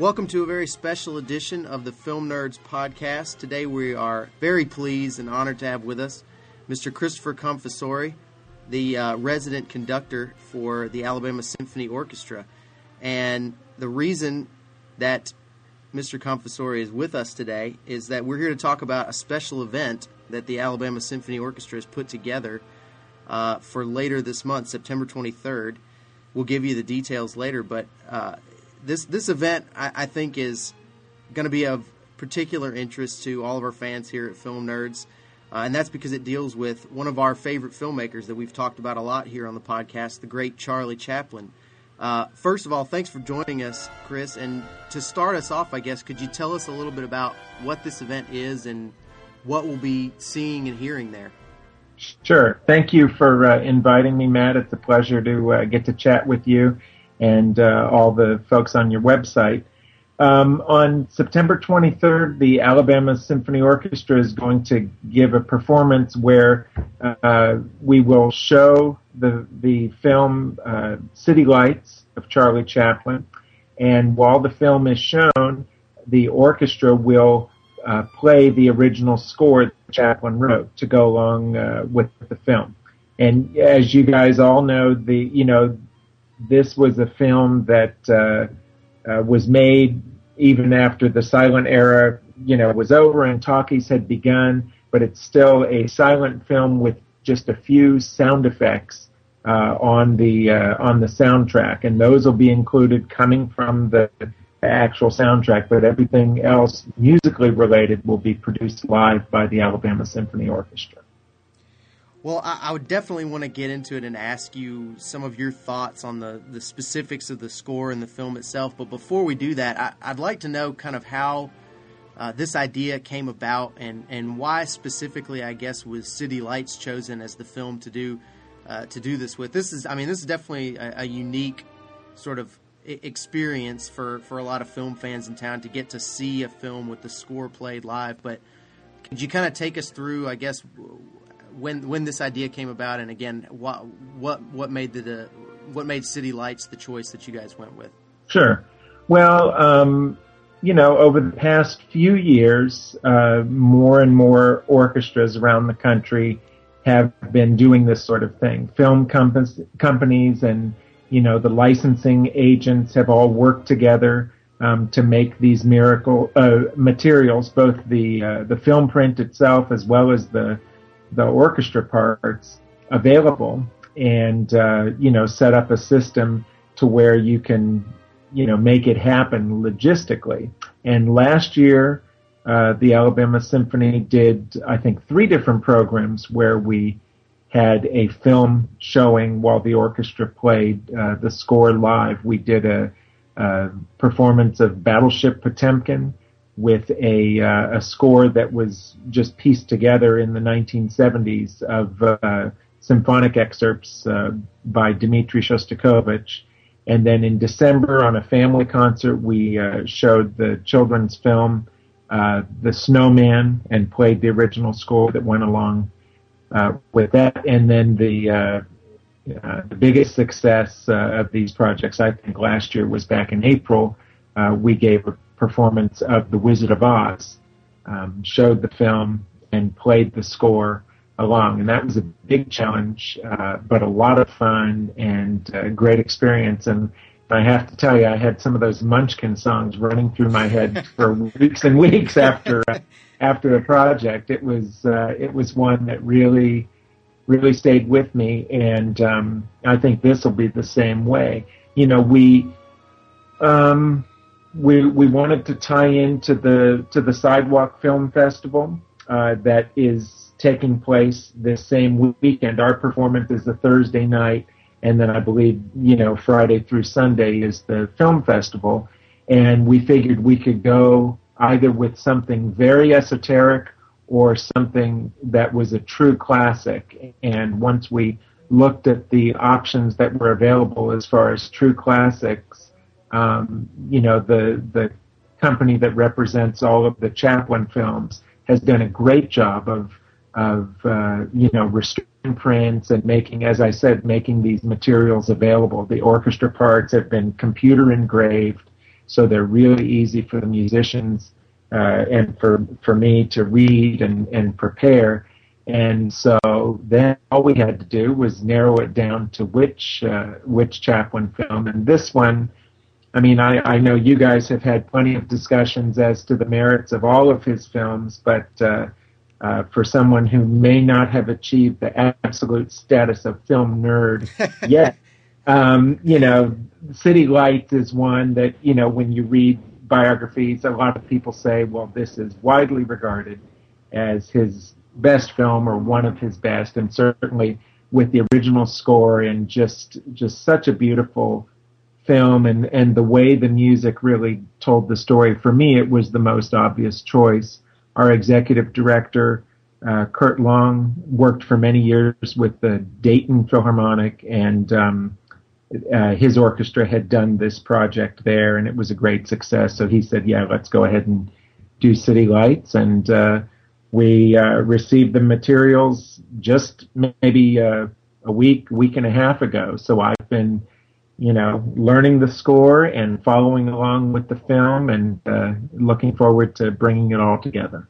Welcome to a very special edition of the Film Nerds podcast. Today we are very pleased and honored to have with us Mr. Christopher Confessore, the uh, resident conductor for the Alabama Symphony Orchestra. And the reason that Mr. Confessore is with us today is that we're here to talk about a special event that the Alabama Symphony Orchestra has put together uh, for later this month, September 23rd. We'll give you the details later, but uh, this this event I, I think is going to be of particular interest to all of our fans here at Film Nerds, uh, and that's because it deals with one of our favorite filmmakers that we've talked about a lot here on the podcast, the great Charlie Chaplin. Uh, first of all, thanks for joining us, Chris. And to start us off, I guess, could you tell us a little bit about what this event is and what we'll be seeing and hearing there? Sure. Thank you for uh, inviting me, Matt. It's a pleasure to uh, get to chat with you and uh, all the folks on your website. Um, on September 23rd, the Alabama Symphony Orchestra is going to give a performance where uh, we will show the the film uh, City Lights of Charlie Chaplin, and while the film is shown, the orchestra will uh, play the original score that Chaplin wrote to go along uh, with the film. And as you guys all know, the you know this was a film that uh, uh, was made even after the silent era, you know, was over and talkies had begun, but it's still a silent film with just a few sound effects uh, on the uh, on the soundtrack, and those will be included coming from the actual soundtrack. But everything else musically related will be produced live by the Alabama Symphony Orchestra. Well, I, I, would definitely want to get into it and ask you some of your thoughts on the, the specifics of the score and the film itself. But before we do that, I, would like to know kind of how uh, this idea came about and, and why specifically, I guess, was City Lights chosen as the film to do uh, to do this with. This is, I mean, this is definitely a, a unique sort of experience for, for a lot of film fans in town to get to see a film with the score played live. But could you kind of take us through, I guess, when when this idea came about, and again, what what what made the what made City Lights the choice that you guys went with? Sure. Well, um, you know, over the past few years, uh, more and more orchestras around the country have been doing this sort of thing. Film companies and you know the licensing agents have all worked together um, to make these miracle uh, materials, both the uh, the film print itself as well as the the orchestra parts available and uh, you know set up a system to where you can you know make it happen logistically. And last year, uh, the Alabama Symphony did I think three different programs where we had a film showing while the orchestra played uh, the score live. We did a, a performance of Battleship Potemkin with a, uh, a score that was just pieced together in the 1970s of uh, symphonic excerpts uh, by Dmitri Shostakovich. And then in December, on a family concert, we uh, showed the children's film uh, The Snowman and played the original score that went along uh, with that. And then the the biggest success of these projects, I think, last year was back in April. we gave a performance of The Wizard of Oz, um, showed the film and played the score along. And that was a big challenge, uh, but a lot of fun and a great experience. And I have to tell you, I had some of those Munchkin songs running through my head for weeks and weeks after uh, after the project. It was uh, it was one that really really stayed with me, and um, I think this will be the same way. You know, we um, we we wanted to tie into the to the Sidewalk Film Festival uh, that is taking place this same weekend. Our performance is the Thursday night, and then I believe you know Friday through Sunday is the film festival, and we figured we could go either with something very esoteric or something that was a true classic. And once we looked at the options that were available as far as true classics um, you know, the the company that represents all of the Chaplin films has done a great job of of uh, you know restoring prints and making, as I said, making these materials available. The orchestra parts have been computer engraved, so they're really easy for the musicians uh, and for for me to read and and prepare. And so then all we had to do was narrow it down to which uh, which Chaplin film. And this one, I mean, I, I know you guys have had plenty of discussions as to the merits of all of his films, but uh, uh, for someone who may not have achieved the absolute status of film nerd yet, um, you know, City Lights is one that you know when you read biographies, a lot of people say, well, this is widely regarded as his best film or one of his best, and certainly with the original score and just just such a beautiful film and and the way the music really told the story. For me, it was the most obvious choice. Our executive director. Uh, Kurt Long worked for many years with the Dayton Philharmonic, and um, uh, his orchestra had done this project there, and it was a great success. So he said, "Yeah, let's go ahead and do City Lights." And uh, we uh, received the materials just maybe uh, a week, week and a half ago. So I've been, you know, learning the score and following along with the film, and uh, looking forward to bringing it all together.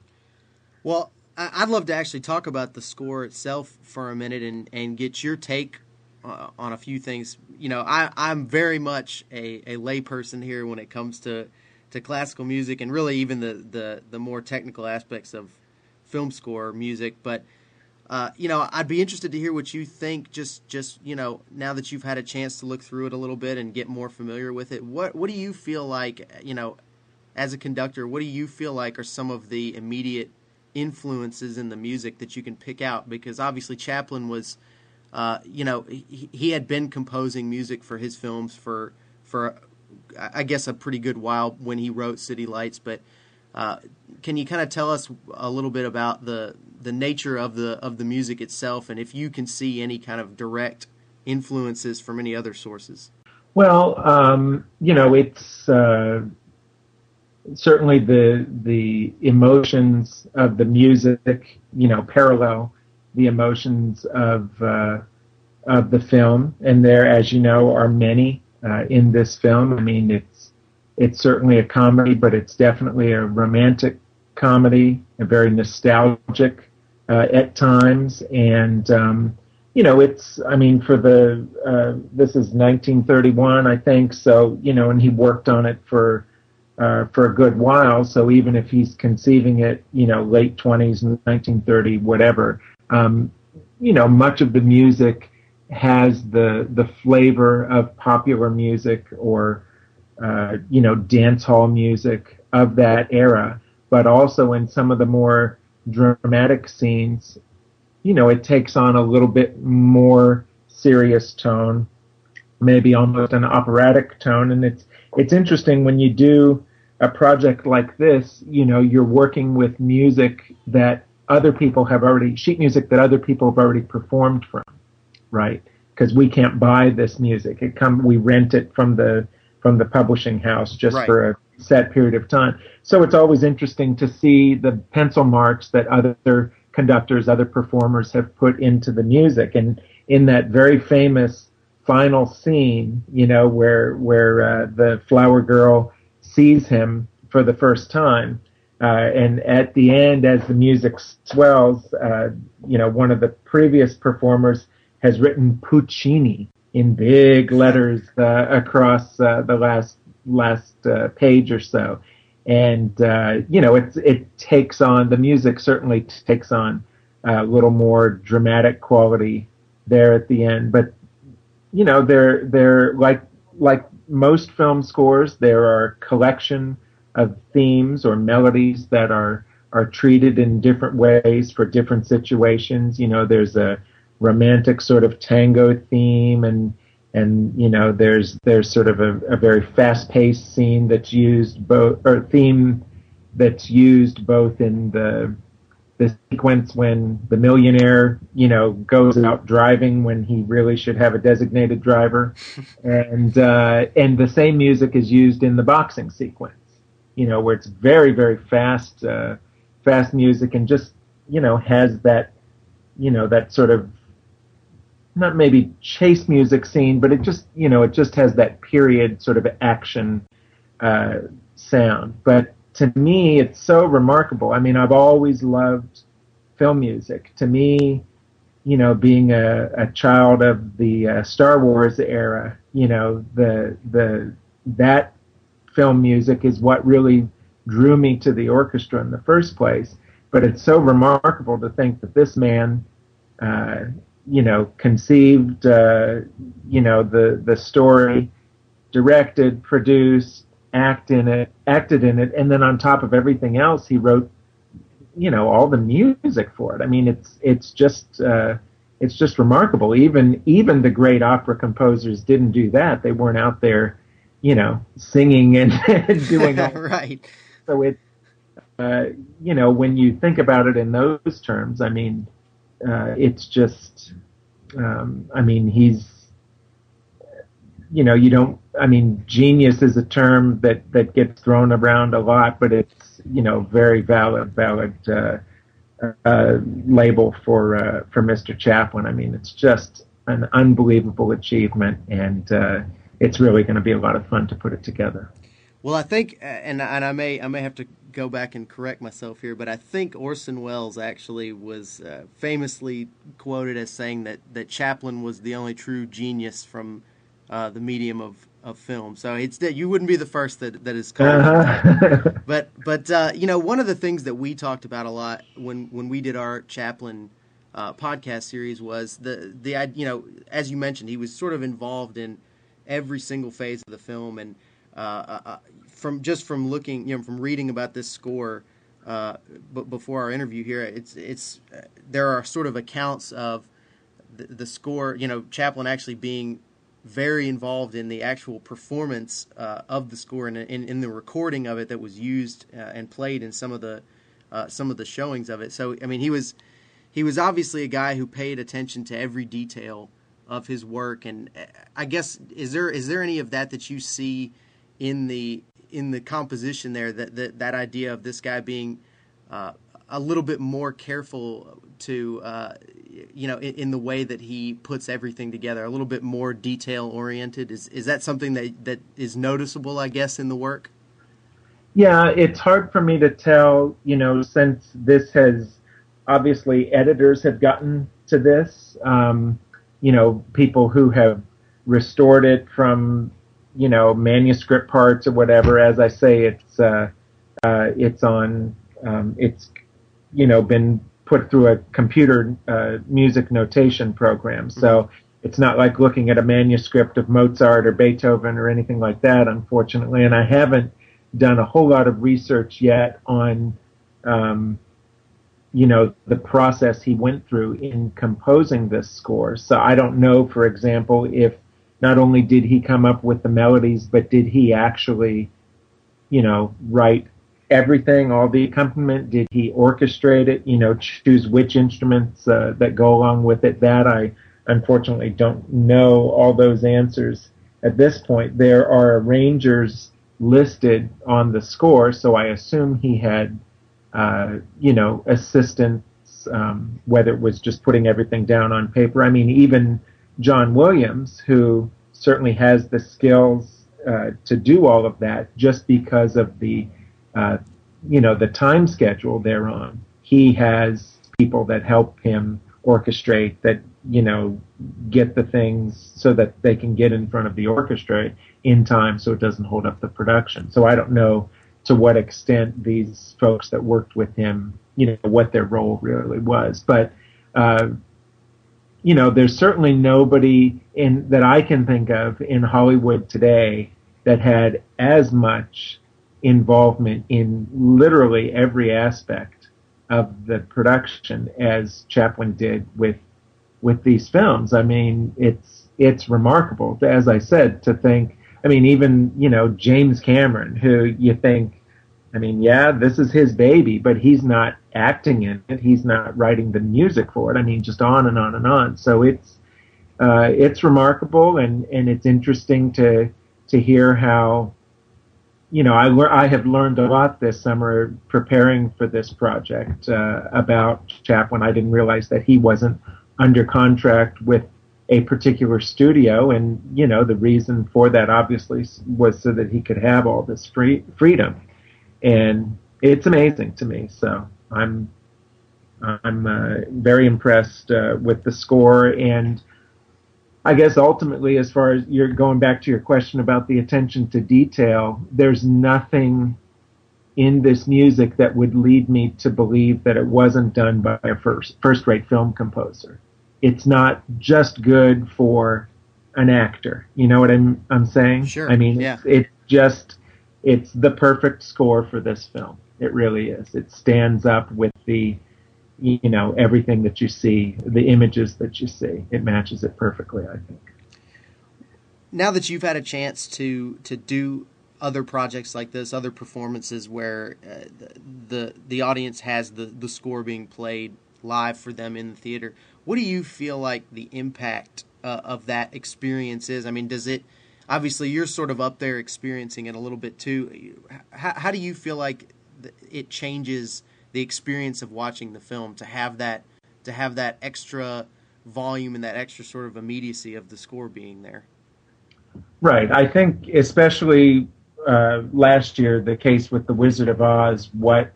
Well, I'd love to actually talk about the score itself for a minute and, and get your take uh, on a few things. You know, I, I'm very much a, a layperson here when it comes to, to classical music and really even the, the, the more technical aspects of film score music. But uh, you know, I'd be interested to hear what you think. Just, just you know, now that you've had a chance to look through it a little bit and get more familiar with it, what what do you feel like? You know, as a conductor, what do you feel like are some of the immediate influences in the music that you can pick out? Because obviously Chaplin was, uh, you know, he, he had been composing music for his films for for I guess a pretty good while when he wrote City Lights, but uh, can you kind of tell us a little bit about the the nature of the of the music itself, and if you can see any kind of direct influences from any other sources? Well, um, you know, it's uh, certainly the the emotions of the music, you know, parallel the emotions of uh, of the film, and there, as you know, are many uh, in this film. I mean, it's it's certainly a comedy, but it's definitely a romantic comedy, a very nostalgic uh, at times, and um, you know, it's I mean, for the uh, this is 1931, I think, so you know, and he worked on it for. Uh, for a good while, so even if he's conceiving it, you know, late 20s, 1930, whatever, um, you know, much of the music has the the flavor of popular music or uh, you know, dance hall music of that era, but also in some of the more dramatic scenes, you know, it takes on a little bit more serious tone, maybe almost an operatic tone. And it's, it's interesting when you do a project like this, you know, you're working with music that other people have already, sheet music that other people have already performed from, right? Because we can't buy this music. It come, we rent it from the, from the publishing house just right. for a set period of time. So it's always interesting to see the pencil marks that other conductors, other performers have put into the music. And in that very famous final scene, you know, where where uh, the flower girl sees him for the first time, uh, and at the end, as the music swells, uh, you know, one of the previous performers has written Puccini in big letters uh, across uh, the last last uh, page or so, and uh, you know it it takes on the music certainly takes on a little more dramatic quality there at the end, but you know they're they're like like most film scores there are collection of themes or melodies that are are treated in different ways for different situations. You know, there's a romantic sort of tango theme and and you know there's there's sort of a, a very fast paced scene that's used both or theme that's used both in the the sequence when the millionaire you know goes out driving when he really should have a designated driver. And uh, and the same music is used in the boxing sequence you know where it's very very fast uh, fast music and just you know has that you know that sort of not maybe chase music scene, but it just you know it just has that period sort of action uh, sound. But to me, it's so remarkable. I mean, I've always loved film music. To me, you know, being a, a child of the uh, Star Wars era, you know, the the that film music is what really drew me to the orchestra in the first place. But it's so remarkable to think that this man, uh, you know, conceived, uh, you know, the the story, directed, produced, act in it, acted in it, and then on top of everything else, he wrote, you know, all the music for it. I mean, it's it's just uh, it's just remarkable. Even even the great opera composers didn't do that. They weren't out there, you know, singing and doing all right. So it, uh, you know, when you think about it in those terms, I mean, uh, it's just, um, I mean, he's you know, you don't. I mean, genius is a term that that gets thrown around a lot, but it's you know very valid valid uh, uh, label for uh, for Mr. Chaplin. I mean, it's just an unbelievable achievement, and uh, it's really going to be a lot of fun to put it together. Well, I think, and and I may I may have to go back and correct myself here, but I think Orson Welles actually was uh, famously quoted as saying that that Chaplin was the only true genius from uh, the medium of, of film. So it's that you wouldn't be the first that that is called. Uh-huh. but but uh, you know one of the things that we talked about a lot when when we did our Chaplin uh, podcast series was the the you know as you mentioned he was sort of involved in every single phase of the film and uh, uh, uh, from just from looking you know from reading about this score. but before our interview here, it's it's there are sort of accounts of the, the score. You know, Chaplin actually being very involved in the actual performance uh, of the score and in, in, the recording of it that was used uh, and played in some of the uh, some of the showings of it. So I mean, he was he was obviously a guy who paid attention to every detail of his work. And uh, I guess is there is there any of that that you see in the in the composition there that that, that idea of this guy being uh, a little bit more careful to uh, you know in, in, the way that he puts everything together a little bit more detail oriented. Is is that something that that is noticeable i guess in the work? Yeah it's hard for me to tell you know since this has obviously editors have gotten to this um, you know people who have restored it from you know manuscript parts or whatever as i say it's uh, uh, it's on um, it's you know been put through a computer uh, music notation program. So mm-hmm. it's not like looking at a manuscript of Mozart or Beethoven or anything like that, unfortunately. And I haven't done a whole lot of research yet on, um, you know, the process he went through in composing this score. So I don't know, for example, if not only did he come up with the melodies, but did he actually, you know, write everything, all the accompaniment? Did he orchestrate it? You know, choose which instruments uh, that go along with it? That I unfortunately don't know all those answers at this point. There are arrangers listed on the score, so I assume he had, uh, you know, assistants. Um, whether it was just putting everything down on paper. I mean, even John Williams, who certainly has the skills uh, to do all of that, just because of the uh, you know, the time schedule they're on. He has people that help him orchestrate that, you know, get the things so that they can get in front of the orchestra in time so it doesn't hold up the production. So I don't know to what extent these folks that worked with him, you know, what their role really was. But, uh, you know, there's certainly nobody in that I can think of in Hollywood today that had as much involvement in literally every aspect of the production as Chaplin did with with these films. I mean, it's it's remarkable, as I said, to think. I mean, even you know James Cameron, who you think, I mean, yeah, this is his baby, but he's not acting in it. He's not writing the music for it. I mean, just on and on and on. So it's uh, it's remarkable, and and it's interesting to to hear how you know, I, I have learned a lot this summer preparing for this project uh, about Chaplin. I didn't realize that he wasn't under contract with a particular studio, and you know the reason for that obviously was so that he could have all this free freedom, and it's amazing to me. So I'm I'm uh, very impressed uh, with the score, and I guess ultimately, as far as you're going back to your question about the attention to detail, there's nothing in this music that would lead me to believe that it wasn't done by a first first rate film composer it's not just good for an actor. You know what I'm I'm saying? Sure. I mean, yeah. it's, it's just it's the perfect score for this film. It really is. It stands up with the you know everything that you see, the images that you see. It matches it perfectly, I think. Now that you've had a chance to to do other projects like this, other performances where uh, the the audience has the the score being played live for them in the theater, what do you feel like the impact uh, of that experience is? I mean, does it obviously you're sort of up there experiencing it a little bit too. How, how do you feel like it changes the experience of watching the film to have that to have that extra volume and that extra sort of immediacy of the score being there? Right. I think especially uh, last year, the case with the Wizard of Oz, what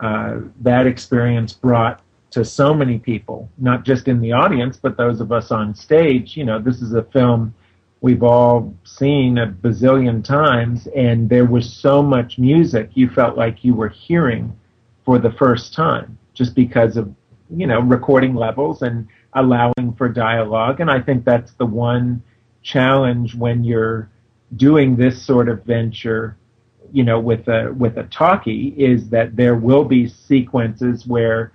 uh, that experience brought to so many people, not just in the audience, but those of us on stage. You know, this is a film we've all seen a bazillion times, and there was so much music you felt like you were hearing for the first time, just because of you know recording levels and allowing for dialogue. And I think that's the one challenge when you're doing this sort of venture you know with a with a talkie is that there will be sequences where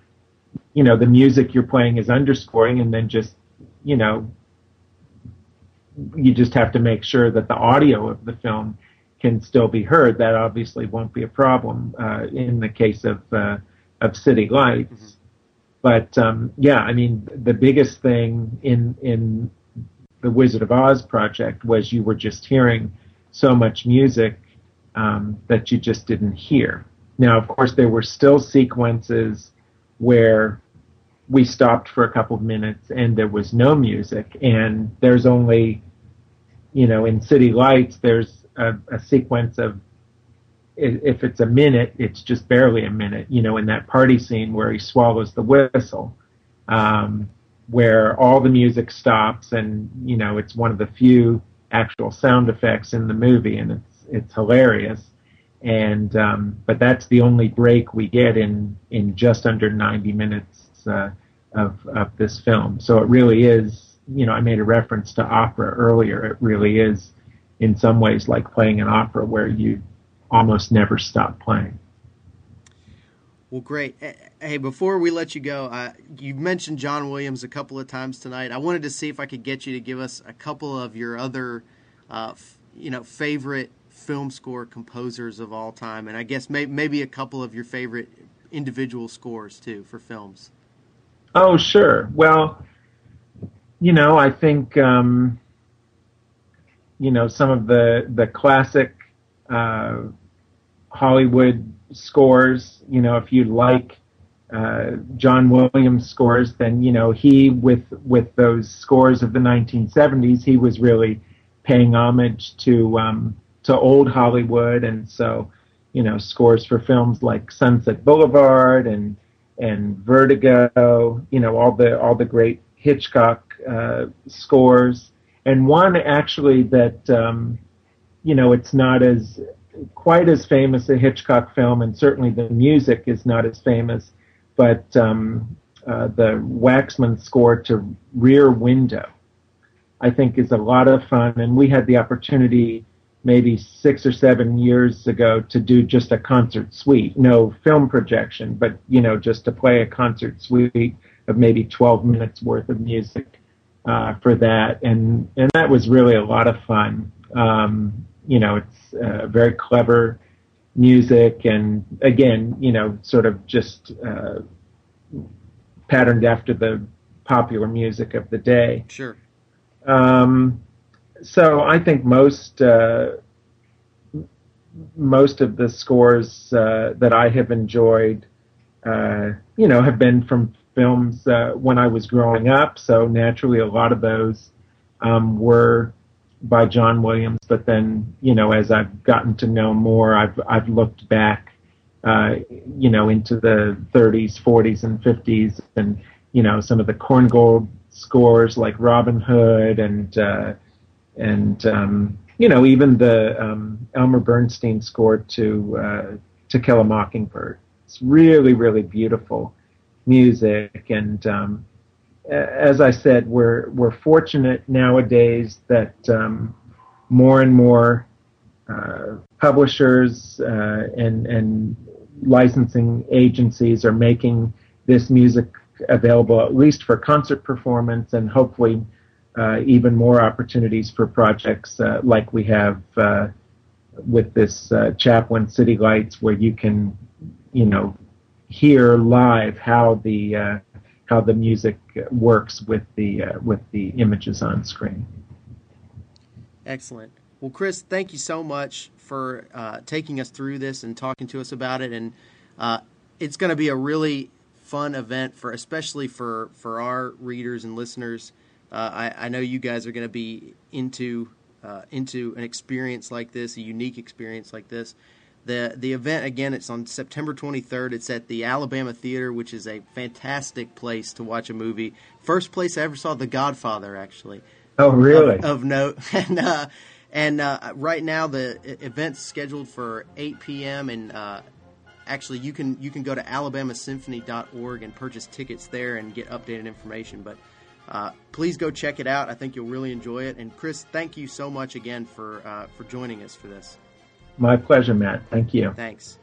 you know the music you're playing is underscoring and then just you know you just have to make sure that the audio of the film can still be heard. That obviously won't be a problem uh, in the case of uh, of city lights. Mm-hmm. but um, yeah i mean the biggest thing in in the wizard of oz project was you were just hearing so much music um, that you just didn't hear. Now of course there were still sequences where we stopped for a couple of minutes and there was no music. And there's only you know in city lights there's a, a sequence of if it's a minute it's just barely a minute you know in that party scene where he swallows the whistle um, where all the music stops and you know it's one of the few actual sound effects in the movie and it's it's hilarious. And um, but that's the only break we get in in just under 90 minutes uh, of of this film. So it really is, you know, I made a reference to opera earlier. It really is, in some ways, like playing an opera where you almost never stop playing. Well, great. Hey, before we let you go, uh, you mentioned John Williams a couple of times tonight. I wanted to see if I could get you to give us a couple of your other, uh, f- you know, favorite film score composers of all time, and I guess may- maybe a couple of your favorite individual scores too for films. Oh, sure. Well, you know, I think um, you know some of the the classic uh, Hollywood scores. You know, if you like uh, John Williams scores, then you know he with with those scores of the 1970s, he was really paying homage to um, to old Hollywood, and so you know scores for films like Sunset Boulevard and and Vertigo, you know all the all the great Hitchcock uh, scores, and one actually that um, you know it's not as quite as famous a Hitchcock film, and certainly the music is not as famous, but um, uh, the Waxman score to Rear Window, I think, is a lot of fun, and we had the opportunity maybe six or seven years ago to do just a concert suite, no film projection, but you know, just to play a concert suite of maybe 12 minutes worth of music uh, for that, and and that was really a lot of fun. Um, you know, it's uh, very clever music, and again, you know, sort of just uh, patterned after the popular music of the day. Sure. Um, so I think most uh, most of the scores uh, that I have enjoyed, uh, you know, have been from films uh, when I was growing up, so naturally a lot of those um, were by John Williams. But then, you know, as I've gotten to know more, I've I've looked back, uh, you know, into the 30s, 40s, and 50s, and you know, some of the Korngold scores like Robin Hood and uh, and um, you know even the um, Elmer Bernstein score to uh, To Kill a Mockingbird. It's really really beautiful music, and um, as I said, we're we're fortunate nowadays that um, more and more uh, publishers uh, and and licensing agencies are making this music available at least for concert performance and hopefully even more opportunities for projects uh, like we have uh, with this uh, Chaplin City Lights, where you can, you know, hear live how the uh, how the music works with the uh, with the images on screen. Excellent. Well, Chris, thank you so much for taking us through this and talking to us about it. And it's going to be a really fun event for especially for for our readers and listeners. Uh, I, I, know you guys are going to be into uh, into an experience like this, a unique experience like this. The the event again, it's on September 23rd. It's at the Alabama Theater, which is a fantastic place to watch a movie. First place I ever saw The Godfather, actually. Oh, really? Of, of note, and uh, and uh, right now the event's scheduled for 8 p.m. and uh, actually you can you can go to alabamasymphony.org and purchase tickets there and get updated information. But uh, please go check it out. I think you'll really enjoy it. And Chris, thank you so much again for uh, for joining us for this. My pleasure, Matt. Thank you. Thanks.